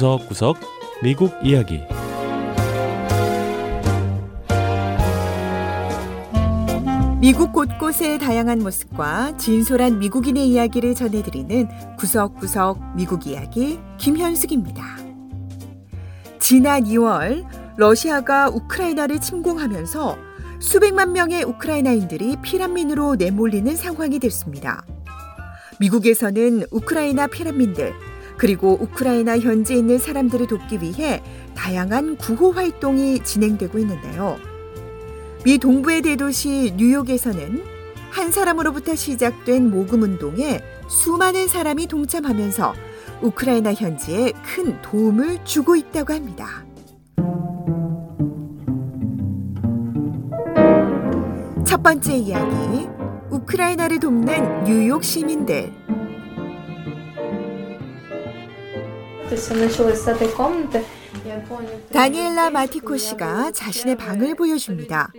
구석구석 미국 이야기 미국 곳곳의 다양한 모습과 진솔한 미국인의 이야기를 전해드리는 구석구석 미국 이야기 김현숙입니다. 지난 2월 러시아가 우크라이나를 침공하면서 수백만 명의 우크라이나인들이 피난민으로 내몰리는 상황이 됐습니다. 미국에서는 우크라이나 피난민들 그리고 우크라이나 현지에 있는 사람들을 돕기 위해 다양한 구호 활동이 진행되고 있는데요. 미 동부의 대도시 뉴욕에서는 한 사람으로부터 시작된 모금 운동에 수많은 사람이 동참하면서 우크라이나 현지에 큰 도움을 주고 있다고 합니다. 첫 번째 이야기. 우크라이나를 돕는 뉴욕 시민들. 다니엘라 마티코 씨가 자신의 방을 보여줍니다.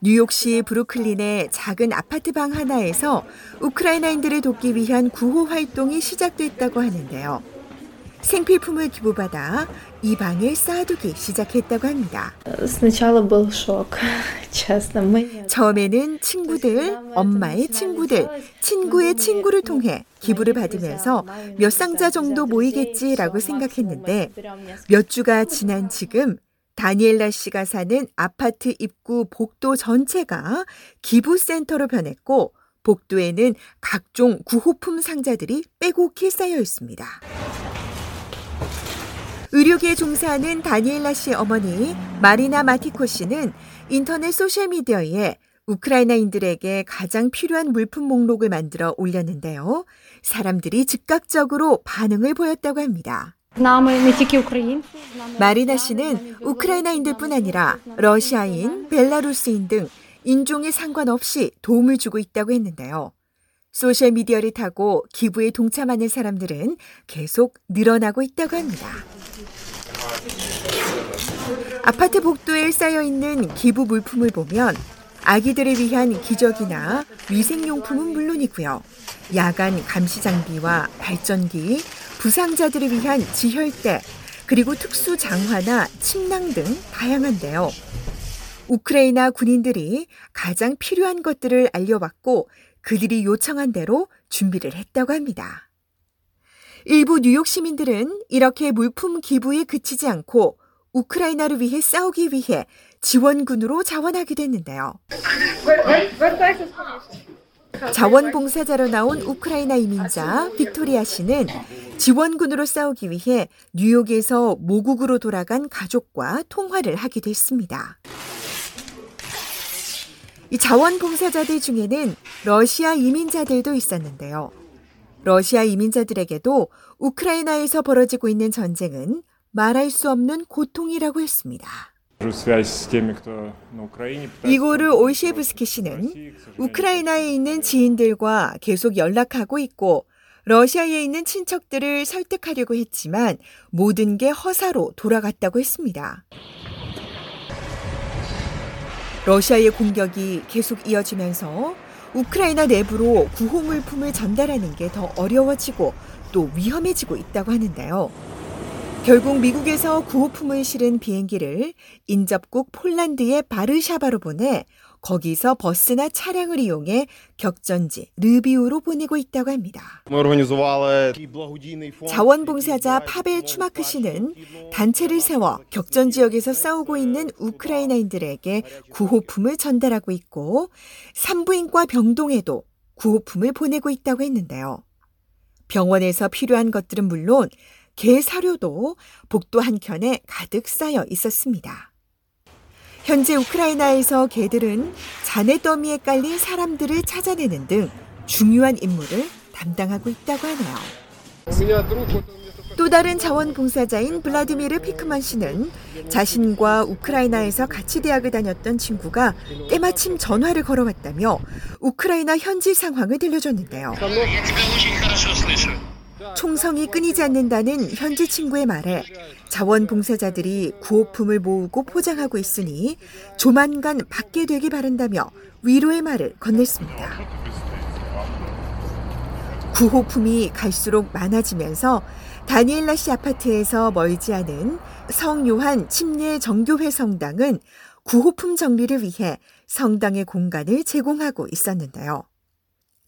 뉴욕시 브루클린의 작은 아파트 방 하나에서 우크라이나인들을 돕기 위한 구호 활동이 시작됐다고 하는데요. 생필품을 기부받아 이 방에 쌓아두기 시작했다고 합니다. 처음에는 친구들, 엄마의 친구들, 친구의 친구를 통해 기부를 받으면서 몇 상자 정도 모이겠지라고 생각했는데 몇 주가 지난 지금 다니엘라 씨가 사는 아파트 입구 복도 전체가 기부센터로 변했고 복도에는 각종 구호품 상자들이 빼곡히 쌓여 있습니다. 의료계에 종사하는 다니엘라 씨의 어머니 마리나 마티코 씨는 인터넷 소셜미디어에 우크라이나인들에게 가장 필요한 물품 목록을 만들어 올렸는데요. 사람들이 즉각적으로 반응을 보였다고 합니다. 마리나 씨는 우크라이나인들 뿐 아니라 러시아인, 벨라루스인 등 인종에 상관없이 도움을 주고 있다고 했는데요. 소셜미디어를 타고 기부에 동참하는 사람들은 계속 늘어나고 있다고 합니다. 아파트 복도에 쌓여 있는 기부 물품을 보면 아기들을 위한 기저귀나 위생용품은 물론이고요. 야간 감시 장비와 발전기, 부상자들을 위한 지혈대, 그리고 특수 장화나 침낭 등 다양한데요. 우크라이나 군인들이 가장 필요한 것들을 알려받고 그들이 요청한 대로 준비를 했다고 합니다. 일부 뉴욕 시민들은 이렇게 물품 기부에 그치지 않고 우크라이나를 위해 싸우기 위해 지원군으로 자원하기도 했는데요. 자원봉사자로 나온 우크라이나 이민자 빅토리아 씨는 지원군으로 싸우기 위해 뉴욕에서 모국으로 돌아간 가족과 통화를 하기도 했습니다. 이 자원봉사자들 중에는 러시아 이민자들도 있었는데요. 러시아 이민자들에게도 우크라이나에서 벌어지고 있는 전쟁은 말할 수 없는 고통이라고 했습니다. 이고르 올시에브스키 씨는 우크라이나에 있는 지인들과 계속 연락하고 있고 러시아에 있는 친척들을 설득하려고 했지만 모든 게 허사로 돌아갔다고 했습니다. 러시아의 공격이 계속 이어지면서 우크라이나 내부로 구호 물품을 전달하는 게 더 어려워지고 또 위험해지고 있다고 하는데요. 결국 미국에서 구호품을 실은 비행기를 인접국 폴란드의 바르샤바로 보내 거기서 버스나 차량을 이용해 격전지 르비우로 보내고 있다고 합니다. 자원봉사자 파벨 추마크 씨는 단체를 세워 격전 지역에서 싸우고 있는 우크라이나인들에게 구호품을 전달하고 있고 산부인과 병동에도 구호품을 보내고 있다고 했는데요. 병원에서 필요한 것들은 물론 개 사료도 복도 한켠에 가득 쌓여 있었습니다. 현재 우크라이나에서 개들은 잔해 더미에 깔린 사람들을 찾아내는 등 중요한 임무를 담당하고 있다고 하네요. 또 다른 자원봉사자인 블라디미르 피크만 씨는 자신과 우크라이나에서 같이 대학을 다녔던 친구가 때마침 전화를 걸어왔다며 우크라이나 현지 상황을 들려줬는데요. 총성이 끊이지 않는다는 현지 친구의 말에 자원봉사자들이 구호품을 모으고 포장하고 있으니 조만간 받게 되기 바란다며 위로의 말을 건넸습니다. 구호품이 갈수록 많아지면서 다니엘라 씨 아파트에서 멀지 않은 성 요한 침례 정교회 성당은 구호품 정리를 위해 성당의 공간을 제공하고 있었는데요.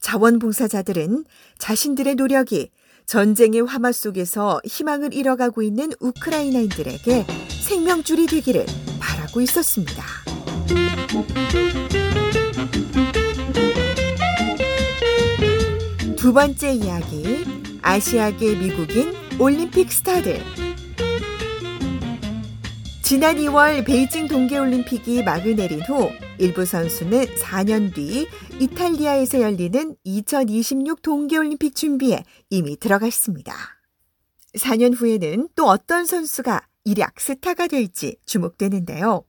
자원봉사자들은 자신들의 노력이 전쟁의 화마 속에서 희망을 잃어가고 있는 우크라이나인들에게 생명줄이 되기를 바라고 있었습니다. 두 번째 이야기, 아시아계 미국인 올림픽 스타들. 지난 2월 베이징 동계올림픽이 막을 내린 후 일부 선수는 4년 뒤 이탈리아에서 열리는 2026 동계올림픽 준비에 이미 들어갔습니다. 4년 후에는 또 어떤 선수가 일약 스타가 될지 주목되는데요.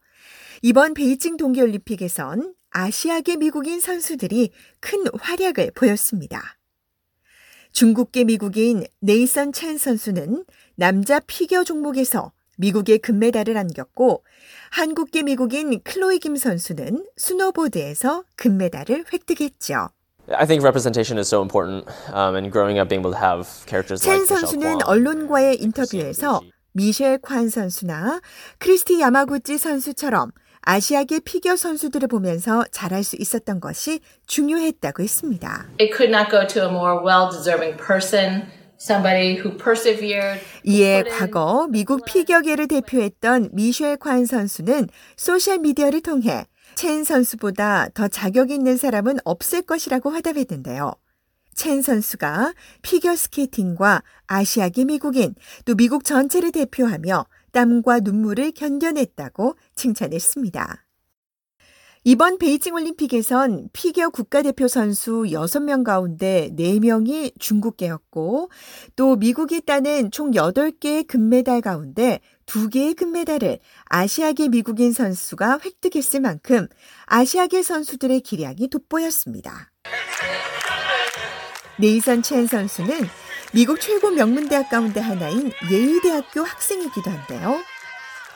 이번 베이징 동계올림픽에선 아시아계 미국인 선수들이 큰 활약을 보였습니다. 중국계 미국인 네이선 첸 선수는 남자 피겨 종목에서 미국의 금메달을 안겼고 한국계 미국인 클로이 김 선수는 스노보드에서 금메달을 획득했죠. I think representation is so important, um, and growing up being able to have characters like 첸 선수는 언론과의 인터뷰에서 미셸 관 선수나 크리스티 야마구치 선수처럼 아시아계 피겨 선수들을 보면서 잘할 수 있었던 것이 중요했다고 했습니다. It could not go to a more well-deserving person. Somebody who persevered. 이에 과거 미국 피겨계를 대표했던 미셸 관 선수는 소셜 미디어를 통해 첸 선수보다 더 자격 있는 사람은 없을 것이라고 화답했는데요. 첸 선수가 피겨 스케이팅과 아시아계 미국인 또 미국 전체를 대표하며 땀과 눈물을 견뎌냈다고 칭찬했습니다. 이번 베이징 올림픽에선 피겨 국가대표 선수 6명 가운데 4명이 중국계였고 또 미국이 따낸 총 8개의 금메달 가운데 2개의 금메달을 아시아계 미국인 선수가 획득했을 만큼 아시아계 선수들의 기량이 돋보였습니다. 네이선 첸 선수는 미국 최고 명문대학 가운데 하나인 예일대학교 학생이기도 한데요.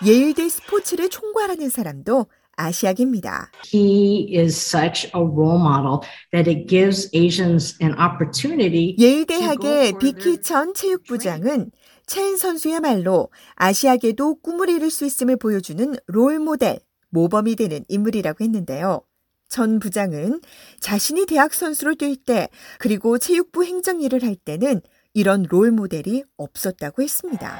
예일대 스포츠를 총괄하는 사람도 아시아계입니다. He is such a role model that it gives Asians an opportunity. 예일대학의 비키천 체육부장은 첸 선수야말로 아시아계도 꿈을 이룰 수 있음을 보여주는 롤 모델, 모범이 되는 인물이라고 했는데요. 전 부장은 자신이 대학 선수로 뛸 때, 그리고 체육부 행정 일을 할 때는 이런 롤 모델이 없었다고 했습니다.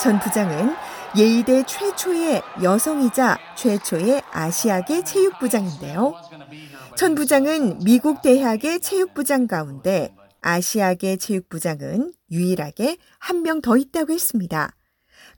전 부장은 예의대 최초의 여성이자 최초의 아시아계 체육부장인데요. 전 부장은 미국 대학의 체육부장 가운데 아시아계 체육부장은 유일하게 한 명 더 있다고 했습니다.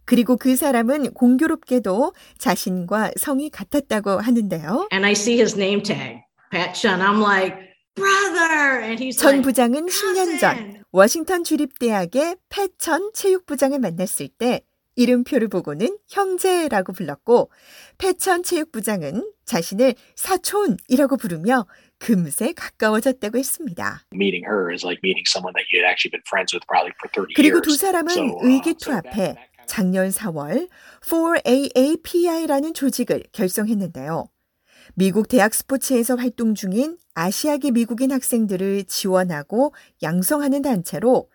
그리고 그 사람은 공교롭게도 자신과 성이 같았다고 하는데요. And I see his name tag, Pat Chun. I'm like, brother. And he's 전 like, 부장은 10년 전. 워싱턴 주립대학의 패천 체육부장을 만났을 때 이름표를 보고는 형제라고 불렀고 패천 체육부장은 자신을 사촌이라고 부르며 금세 가까워졌다고 했습니다. meeting her is like meeting someone that you had actually been friends with probably for 30 그리고. 두 사람은 uh, 의기투합해 작년 4월 4AAPI라는 조직을 결성했는데요. 미국 대학 스포츠에서 활동 중인 아시아계 미국인 학생들을 지원하고 양성하는 단체로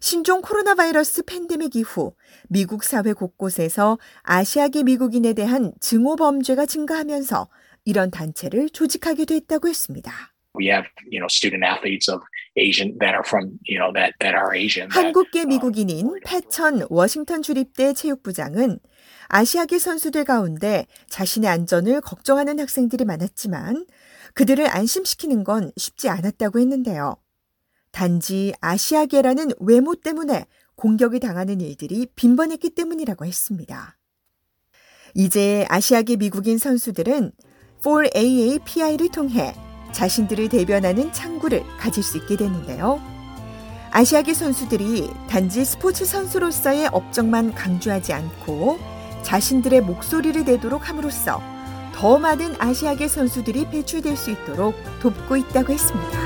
신종 코로나 바이러스 팬데믹 이후 미국 사회 곳곳에서 아시아계 미국인에 대한 증오 범죄가 증가하면서 이런 단체를 조직하게 됐다고 했습니다. 한국계 uh, 미국인인 패천 워싱턴 주립대 체육부장은 아시아계 선수들 가운데 자신의 안전을 걱정하는 학생들이 많았지만 그들을 안심시키는 건 쉽지 않았다고 했는데요. 단지 아시아계라는 외모 때문에 공격이 당하는 일들이 빈번했기 때문이라고 했습니다. 이제 아시아계 미국인 선수들은 4AAPI를 통해 자신들을 대변하는 창구를 가질 수 있게 됐는데요. 아시아계 선수들이 단지 스포츠 선수로서의 업적만 강조하지 않고 자신들의 목소리를 내도록 함으로써 더 많은 아시아계 선수들이 배출될 수 있도록 돕고 있다고 했습니다.